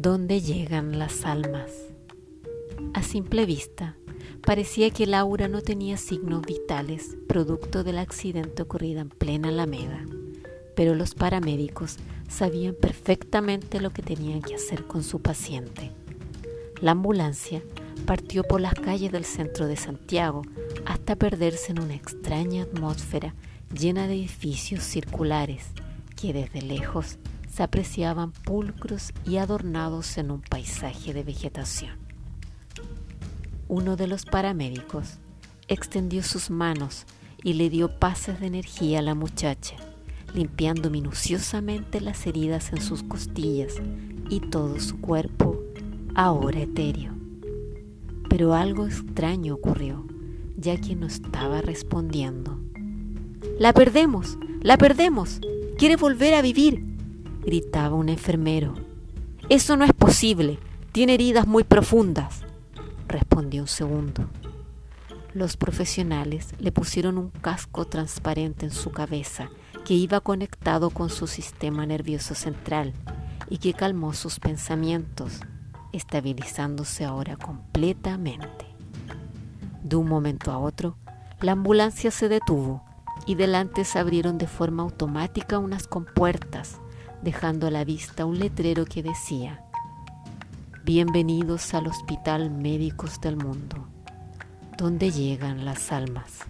¿Dónde llegan las almas? A simple vista, parecía que Laura no tenía signos vitales, producto del accidente ocurrido en plena Alameda, pero los paramédicos sabían perfectamente lo que tenían que hacer con su paciente. La ambulancia partió por las calles del centro de Santiago hasta perderse en una extraña atmósfera llena de edificios circulares que desde lejos se apreciaban pulcros y adornados en un paisaje de vegetación. Uno de los paramédicos extendió sus manos y le dio pases de energía a la muchacha, limpiando minuciosamente las heridas en sus costillas y todo su cuerpo, ahora etéreo. Pero algo extraño ocurrió, ya que no estaba respondiendo. La perdemos, la perdemos, quiere volver a vivir, gritaba un enfermero. Eso no es posible, tiene heridas muy profundas, respondió un segundo. Los profesionales le pusieron un casco transparente en su cabeza que iba conectado con su sistema nervioso central y que calmó sus pensamientos, estabilizándose ahora completamente. De un momento a otro, la ambulancia se detuvo y delante se abrieron de forma automática unas compuertas dejando a la vista un letrero que decía, Bienvenidos al Hospital Médicos del Mundo, donde llegan las almas.